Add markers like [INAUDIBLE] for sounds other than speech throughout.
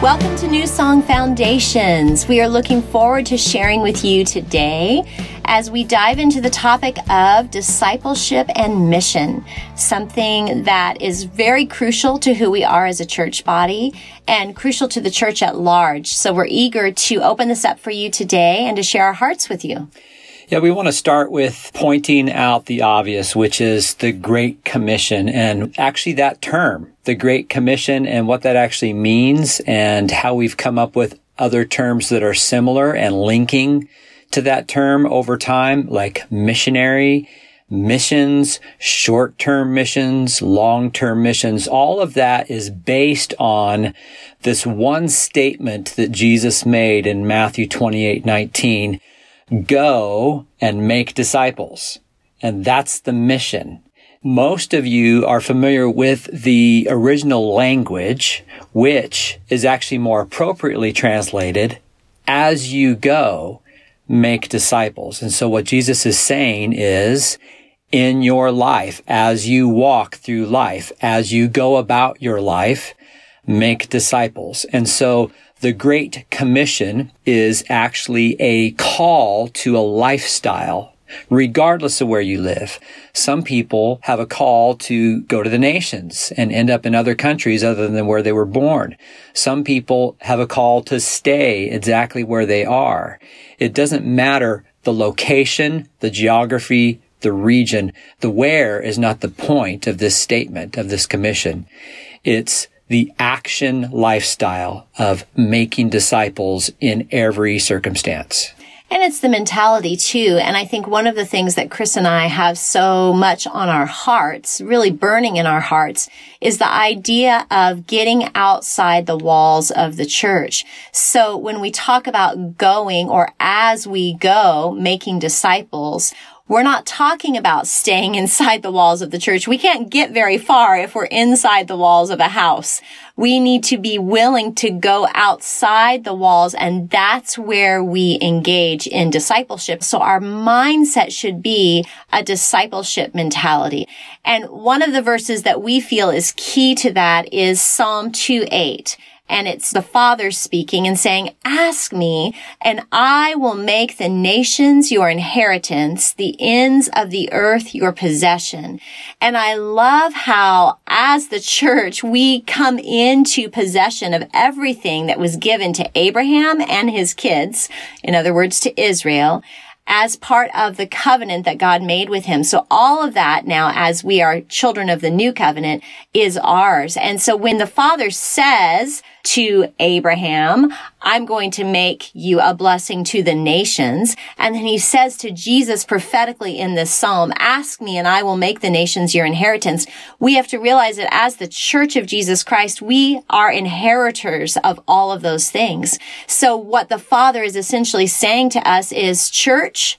Welcome to New Song Foundations. We are looking forward to sharing with you today as we dive into the topic of discipleship and mission, something that is very crucial to who we are as a church body and crucial to the church at large. So we're eager to open this up for you today and to share our hearts with you. Yeah, we want to start with pointing out the obvious, which is the Great Commission and actually that term, the Great Commission and what that actually means and how we've come up with other terms that are similar and linking to that term over time, like missionary, missions, short-term missions, long-term missions. All of that is based on this one statement that Jesus made in Matthew 28, 19 go and make disciples. And that's the mission. Most of you are familiar with the original language, which is actually more appropriately translated as you go, make disciples. And so what Jesus is saying is in your life, as you walk through life, as you go about your life, make disciples. And so the Great Commission is actually a call to a lifestyle, regardless of where you live. Some people have a call to go to the nations and end up in other countries other than where they were born. Some people have a call to stay exactly where they are. It doesn't matter the location, the geography, the region. The where is not the point of this statement, of this commission. It's the action lifestyle of making disciples in every circumstance. And it's the mentality too. And I think one of the things that Chris and I have so much on our hearts, really burning in our hearts, is the idea of getting outside the walls of the church. So when we talk about going or as we go, making disciples, we're not talking about staying [LAUGHS] inside the walls of the church. We can't get very far if we're inside the walls of a house. We need to be willing to go outside the walls and that's where we engage in discipleship. So our mindset should be a discipleship mentality. And one of the verses that we feel is key to that is Psalm 2 8. And it's the Father speaking and saying, ask me and I will make the nations your inheritance, the ends of the earth your possession. And I love how as the church, we come into possession of everything that was given to Abraham and his kids. In other words, to Israel as part of the covenant that God made with him. So all of that now, as we are children of the new covenant, is ours. And so when the father says to Abraham, I'm going to make you a blessing to the nations. And then he says to Jesus prophetically in this psalm, ask me and I will make the nations your inheritance. We have to realize that as the church of Jesus Christ, we are inheritors of all of those things. So what the father is essentially saying to us is church,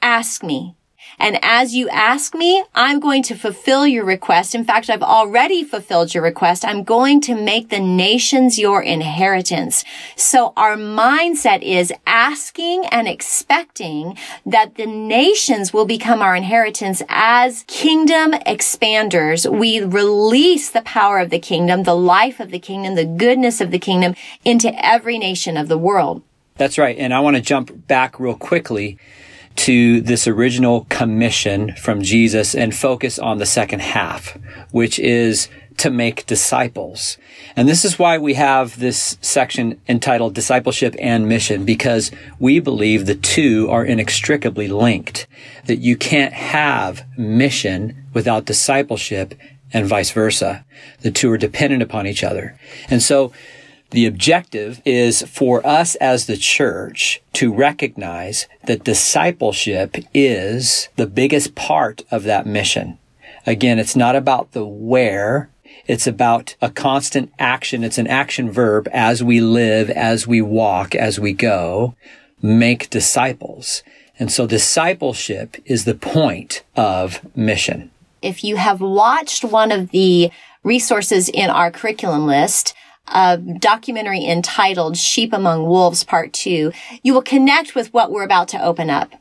ask me. And as you ask me, I'm going to fulfill your request. In fact, I've already fulfilled your request. I'm going to make the nations your inheritance. So our mindset is asking and expecting that the nations will become our inheritance as kingdom expanders. We release the power of the kingdom, the life of the kingdom, the goodness of the kingdom into every nation of the world. That's right. And I want to jump back real quickly to this original commission from Jesus and focus on the second half, which is to make disciples. And this is why we have this section entitled discipleship and mission, because we believe the two are inextricably linked, that you can't have mission without discipleship and vice versa. The two are dependent upon each other. And so the objective is for us as the church to recognize that discipleship is the biggest part of that mission. Again, it's not about the where. It's about a constant action. It's an action verb as we live, as we walk, as we go, make disciples. And so discipleship is the point of mission. If you have watched one of the resources in our curriculum list, a documentary entitled Sheep Among Wolves Part 2, you will connect with what we're about to open up.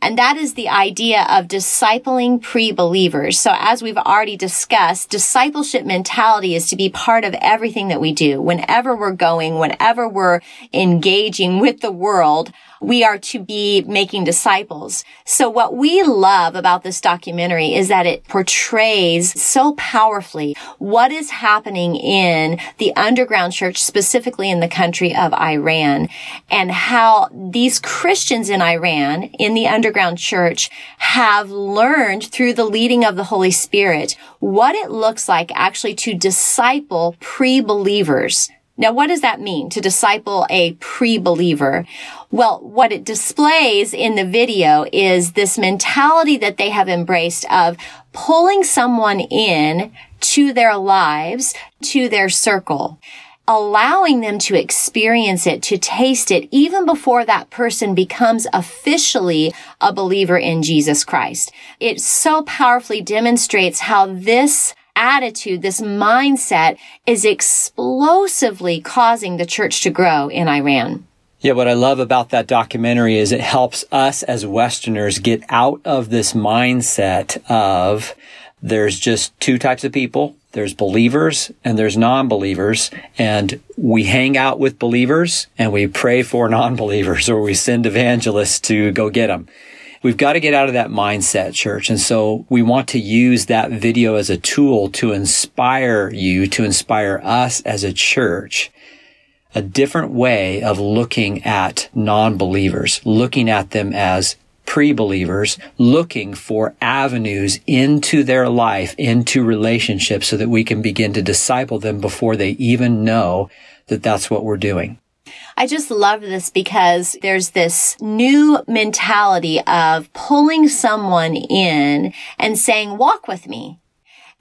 And that is the idea of discipling pre-believers. So as we've already discussed, discipleship mentality is to be part of everything that we do. Whenever we're going, whenever we're engaging with the world, we are to be making disciples. So what we love about this documentary is that it portrays so powerfully what is happening in the underground church, specifically in the country of Iran, and how these Christians in Iran, in the underground church, have learned through the leading of the Holy Spirit what it looks like actually to disciple pre-believers now, what does that mean to disciple a pre-believer? Well, what it displays in the video is this mentality that they have embraced of pulling someone in to their lives, to their circle, allowing them to experience it, to taste it, even before that person becomes officially a believer in Jesus Christ. It so powerfully demonstrates how this attitude, this mindset is explosively causing the church to grow in Iran. Yeah, what I love about that documentary is it helps us as Westerners get out of this mindset of there's just two types of people. There's believers and there's non-believers. And we hang out with believers and we pray for non-believers or we send evangelists to go get them. We've got to get out of that mindset, church. And so we want to use that video as a tool to inspire you, to inspire us as a church, a different way of looking at non-believers, looking at them as pre-believers, looking for avenues into their life, into relationships so that we can begin to disciple them before they even know that that's what we're doing. I just love this because there's this new mentality of pulling someone in and saying, walk with me.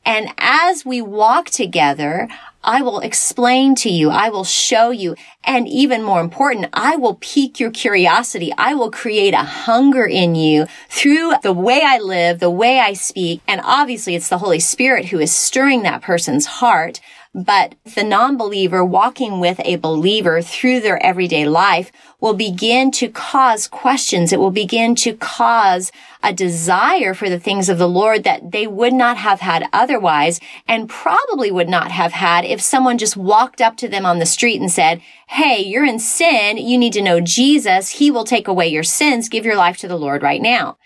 And as we walk together, I will explain to you. I will show you. And even more important, I will pique your curiosity. I will create a hunger in you through the way I live, the way I speak. And obviously it's the Holy Spirit who is stirring that person's heart. But the non-believer walking with a believer through their everyday life will begin to cause questions. It will begin to cause a desire for the things of the Lord that they would not have had otherwise and probably would not have had if someone just walked up to them on the street and said, Hey, you're in sin. You need to know Jesus. He will take away your sins. Give your life to the Lord right now.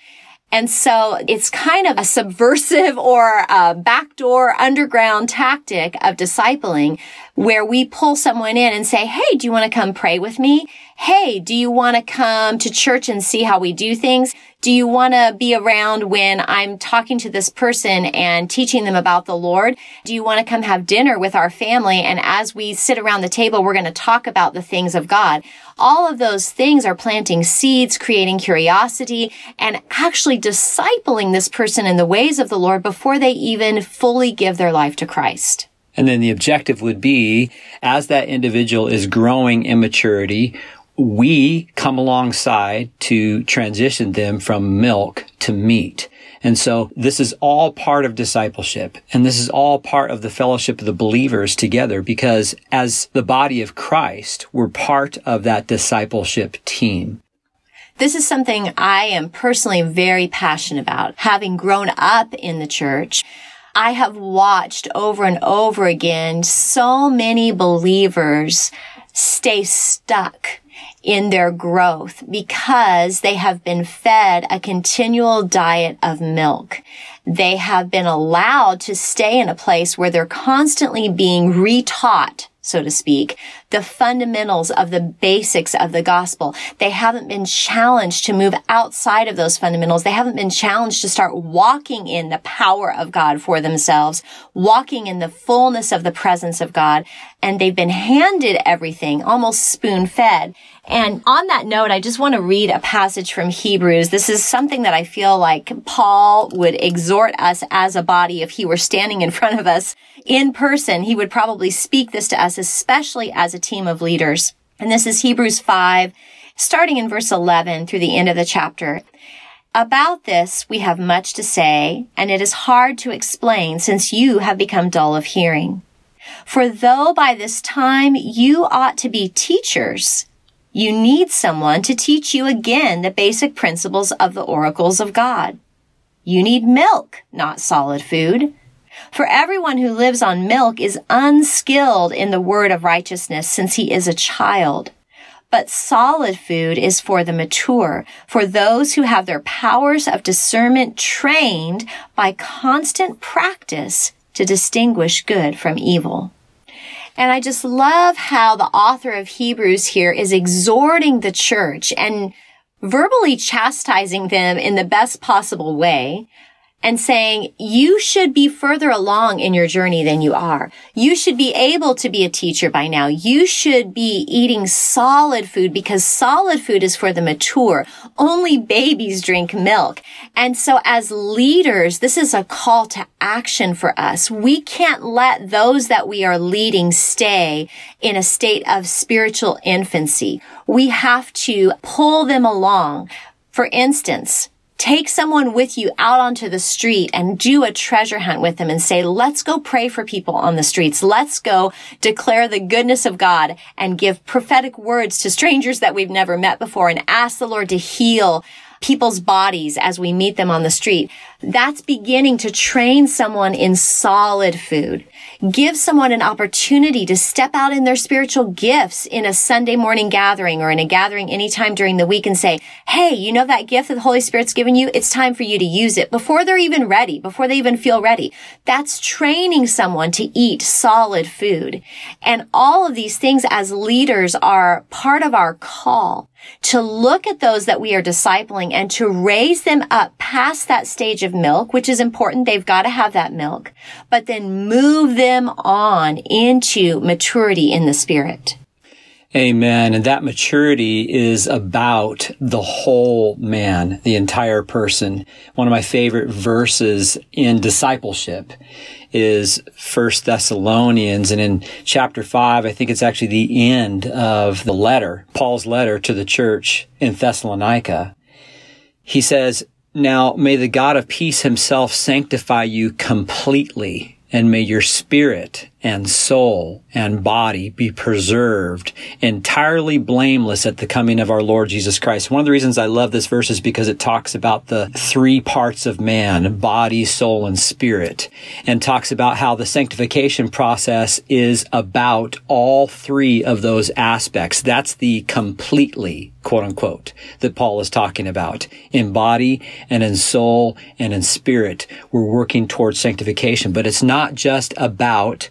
And so it's kind of a subversive or a backdoor underground tactic of discipling where we pull someone in and say, Hey, do you want to come pray with me? Hey, do you want to come to church and see how we do things? Do you want to be around when I'm talking to this person and teaching them about the Lord? Do you want to come have dinner with our family? And as we sit around the table, we're going to talk about the things of God. All of those things are planting seeds, creating curiosity, and actually discipling this person in the ways of the Lord before they even fully give their life to Christ. And then the objective would be as that individual is growing in maturity, we come alongside to transition them from milk to meat. And so this is all part of discipleship and this is all part of the fellowship of the believers together because as the body of Christ, we're part of that discipleship team. This is something I am personally very passionate about. Having grown up in the church, I have watched over and over again so many believers stay stuck in their growth because they have been fed a continual diet of milk. They have been allowed to stay in a place where they're constantly being retaught so to speak, the fundamentals of the basics of the gospel. They haven't been challenged to move outside of those fundamentals. They haven't been challenged to start walking in the power of God for themselves, walking in the fullness of the presence of God. And they've been handed everything, almost spoon fed. And on that note, I just want to read a passage from Hebrews. This is something that I feel like Paul would exhort us as a body if he were standing in front of us in person. He would probably speak this to us, especially as a team of leaders. And this is Hebrews 5, starting in verse 11 through the end of the chapter. About this, we have much to say, and it is hard to explain since you have become dull of hearing. For though by this time you ought to be teachers, You need someone to teach you again the basic principles of the oracles of God. You need milk, not solid food. For everyone who lives on milk is unskilled in the word of righteousness since he is a child. But solid food is for the mature, for those who have their powers of discernment trained by constant practice to distinguish good from evil. And I just love how the author of Hebrews here is exhorting the church and verbally chastising them in the best possible way and saying, you should be further along in your journey than you are. You should be able to be a teacher by now. You should be eating solid food because solid food is for the mature. Only babies drink milk. And so as leaders, this is a call to action for us. We can't let those that we are leading stay in a state of spiritual infancy. We have to pull them along. For instance, Take someone with you out onto the street and do a treasure hunt with them and say, let's go pray for people on the streets. Let's go declare the goodness of God and give prophetic words to strangers that we've never met before and ask the Lord to heal people's bodies as we meet them on the street. That's beginning to train someone in solid food. Give someone an opportunity to step out in their spiritual gifts in a Sunday morning gathering or in a gathering anytime during the week and say, Hey, you know that gift that the Holy Spirit's given you? It's time for you to use it before they're even ready, before they even feel ready. That's training someone to eat solid food. And all of these things as leaders are part of our call to look at those that we are discipling and to raise them up past that stage of milk, which is important. They've got to have that milk, but then move them on into maturity in the spirit. Amen. And that maturity is about the whole man, the entire person. One of my favorite verses in discipleship is First Thessalonians. And in chapter five, I think it's actually the end of the letter, Paul's letter to the church in Thessalonica. He says, now may the God of peace himself sanctify you completely and may your spirit and soul and body be preserved entirely blameless at the coming of our Lord Jesus Christ. One of the reasons I love this verse is because it talks about the three parts of man, body, soul, and spirit, and talks about how the sanctification process is about all three of those aspects. That's the completely quote unquote, that Paul is talking about. In body and in soul and in spirit, we're working towards sanctification, but it's not just about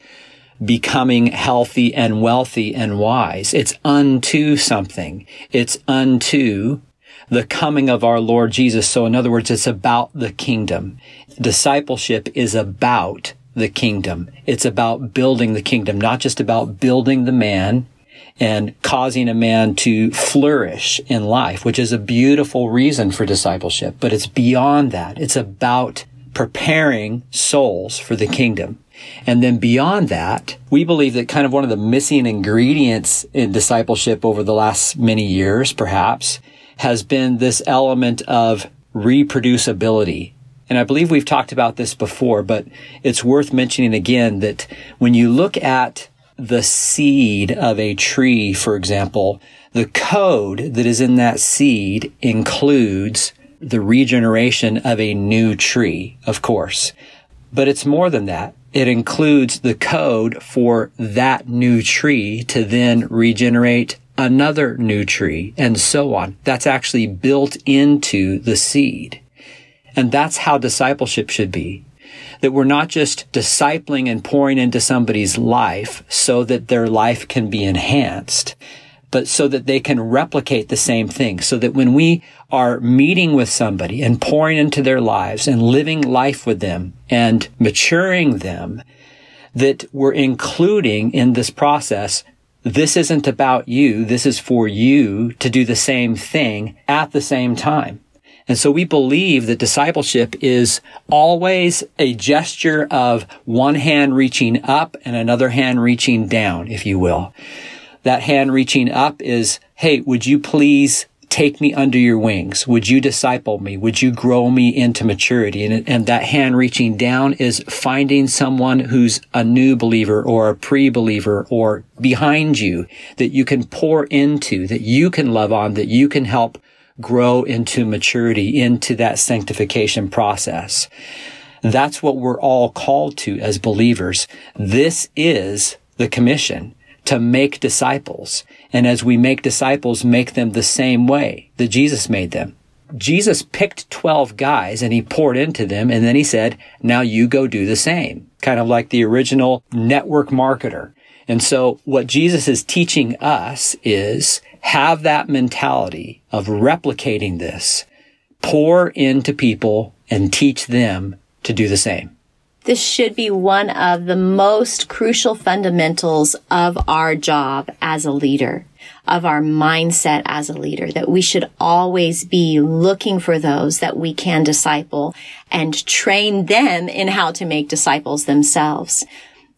becoming healthy and wealthy and wise. It's unto something. It's unto the coming of our Lord Jesus. So in other words, it's about the kingdom. Discipleship is about the kingdom. It's about building the kingdom, not just about building the man and causing a man to flourish in life, which is a beautiful reason for discipleship. But it's beyond that. It's about preparing souls for the kingdom. And then beyond that, we believe that kind of one of the missing ingredients in discipleship over the last many years, perhaps, has been this element of reproducibility. And I believe we've talked about this before, but it's worth mentioning again that when you look at the seed of a tree, for example, the code that is in that seed includes the regeneration of a new tree, of course. But it's more than that. It includes the code for that new tree to then regenerate another new tree and so on. That's actually built into the seed. And that's how discipleship should be that we're not just discipling and pouring into somebody's life so that their life can be enhanced, but so that they can replicate the same thing. So that when we are meeting with somebody and pouring into their lives and living life with them and maturing them, that we're including in this process this isn't about you. This is for you to do the same thing at the same time. And so we believe that discipleship is always a gesture of one hand reaching up and another hand reaching down, if you will. That hand reaching up is, Hey, would you please take me under your wings? Would you disciple me? Would you grow me into maturity? And, and that hand reaching down is finding someone who's a new believer or a pre-believer or behind you that you can pour into, that you can love on, that you can help grow into maturity, into that sanctification process. That's what we're all called to as believers. This is the commission to make disciples. And as we make disciples, make them the same way that Jesus made them. Jesus picked 12 guys and he poured into them. And then he said, now you go do the same. Kind of like the original network marketer. And so what Jesus is teaching us is have that mentality of replicating this, pour into people and teach them to do the same. This should be one of the most crucial fundamentals of our job as a leader, of our mindset as a leader, that we should always be looking for those that we can disciple and train them in how to make disciples themselves.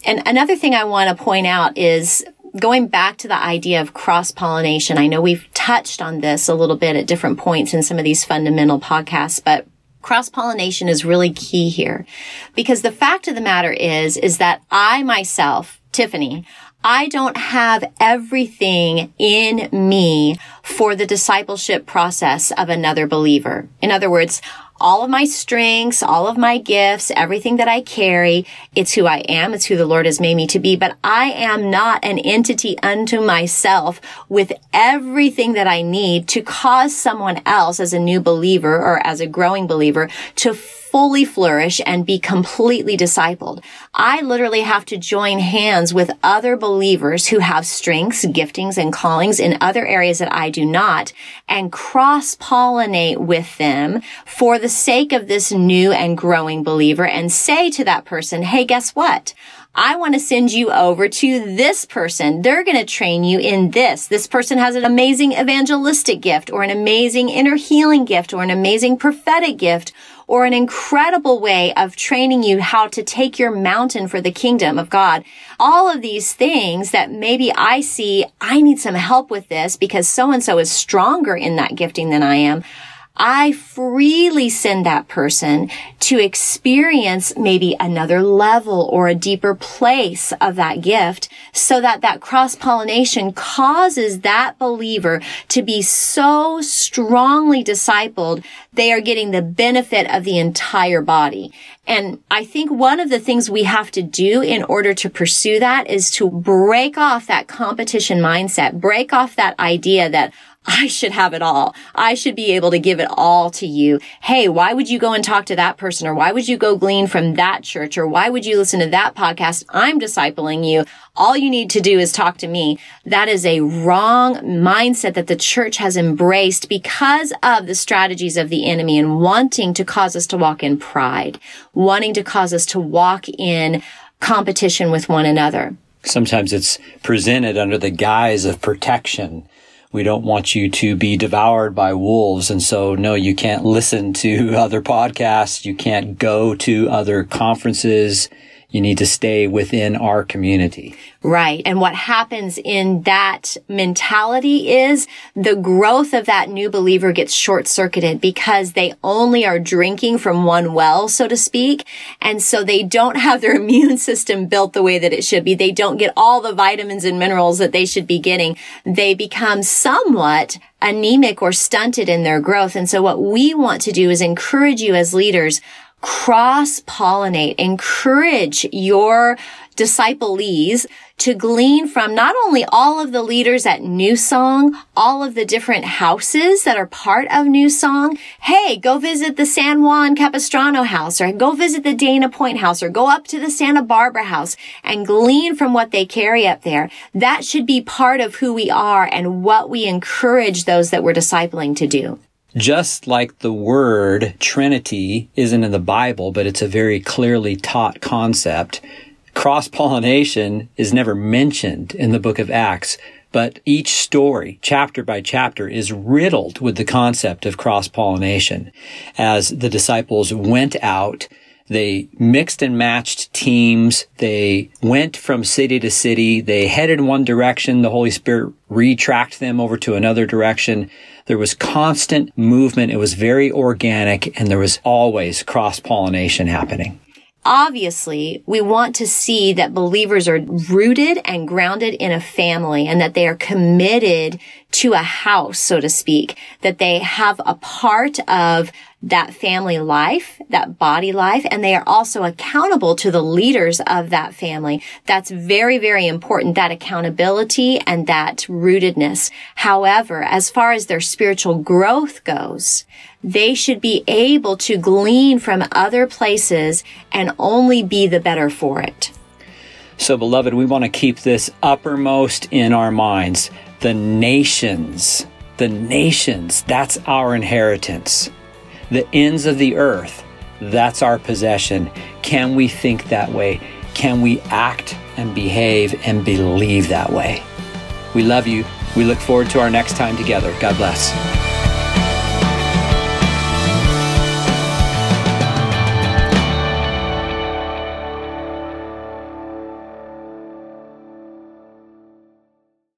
And another thing I want to point out is going back to the idea of cross pollination. I know we've touched on this a little bit at different points in some of these fundamental podcasts, but cross pollination is really key here because the fact of the matter is, is that I myself, Tiffany, I don't have everything in me for the discipleship process of another believer. In other words, all of my strengths, all of my gifts, everything that I carry. It's who I am. It's who the Lord has made me to be. But I am not an entity unto myself with everything that I need to cause someone else as a new believer or as a growing believer to fully flourish and be completely discipled. I literally have to join hands with other believers who have strengths, giftings, and callings in other areas that I do not and cross pollinate with them for the sake of this new and growing believer and say to that person, Hey, guess what? I want to send you over to this person. They're going to train you in this. This person has an amazing evangelistic gift or an amazing inner healing gift or an amazing prophetic gift or an incredible way of training you how to take your mountain for the kingdom of God. All of these things that maybe I see, I need some help with this because so and so is stronger in that gifting than I am. I freely send that person to experience maybe another level or a deeper place of that gift so that that cross pollination causes that believer to be so strongly discipled. They are getting the benefit of the entire body. And I think one of the things we have to do in order to pursue that is to break off that competition mindset, break off that idea that I should have it all. I should be able to give it all to you. Hey, why would you go and talk to that person? Or why would you go glean from that church? Or why would you listen to that podcast? I'm discipling you. All you need to do is talk to me. That is a wrong mindset that the church has embraced because of the strategies of the enemy and wanting to cause us to walk in pride, wanting to cause us to walk in competition with one another. Sometimes it's presented under the guise of protection we don't want you to be devoured by wolves. And so, no, you can't listen to [LAUGHS] other podcasts. You can't go to other conferences you need to stay within our community. Right. And what happens in that mentality is the growth of that new believer gets short circuited because they only are drinking from one well, so to speak. And so they don't [LAUGHS] have their immune system built the way that it should be. They don't get all the vitamins and minerals that they should be getting. They become somewhat anemic or stunted in their growth. And so what we want to do is encourage you as leaders cross pollinate, encourage your disciplees to glean from not only all of the leaders at New Song, all of the different houses that are part of New Song. Hey, go visit the San Juan Capistrano house or go visit the Dana Point house or go up to the Santa Barbara house and glean from what they carry up there. That should be part of who we are and what we encourage those that we're discipling to do. Just like the word Trinity isn't in the Bible, but it's a very clearly taught concept, cross pollination is never mentioned in the book of Acts, but each story, chapter by chapter, is riddled with the concept of cross pollination. As the disciples went out, they mixed and matched teams. They went from city to city. They headed in one direction. The Holy Spirit retracked them over to another direction There was constant movement. It was very organic and there was always cross pollination happening. Obviously, we want to see that believers are rooted and grounded in a family and that they are committed to a house, so to speak, that they have a part of that family life, that body life, and they are also accountable to the leaders of that family. That's very, very important, that accountability and that rootedness. However, as far as their spiritual growth goes, they should be able to glean from other places and only be the better for it. So, beloved, we want to keep this uppermost in our minds. The nations, the nations, that's our inheritance. The ends of the earth, that's our possession. Can we think that way? Can we act and behave and believe that way? We love you. We look forward to our next time together. God bless.